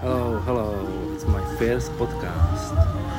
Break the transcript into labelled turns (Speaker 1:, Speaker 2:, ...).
Speaker 1: Hello, hello. It's my first podcast.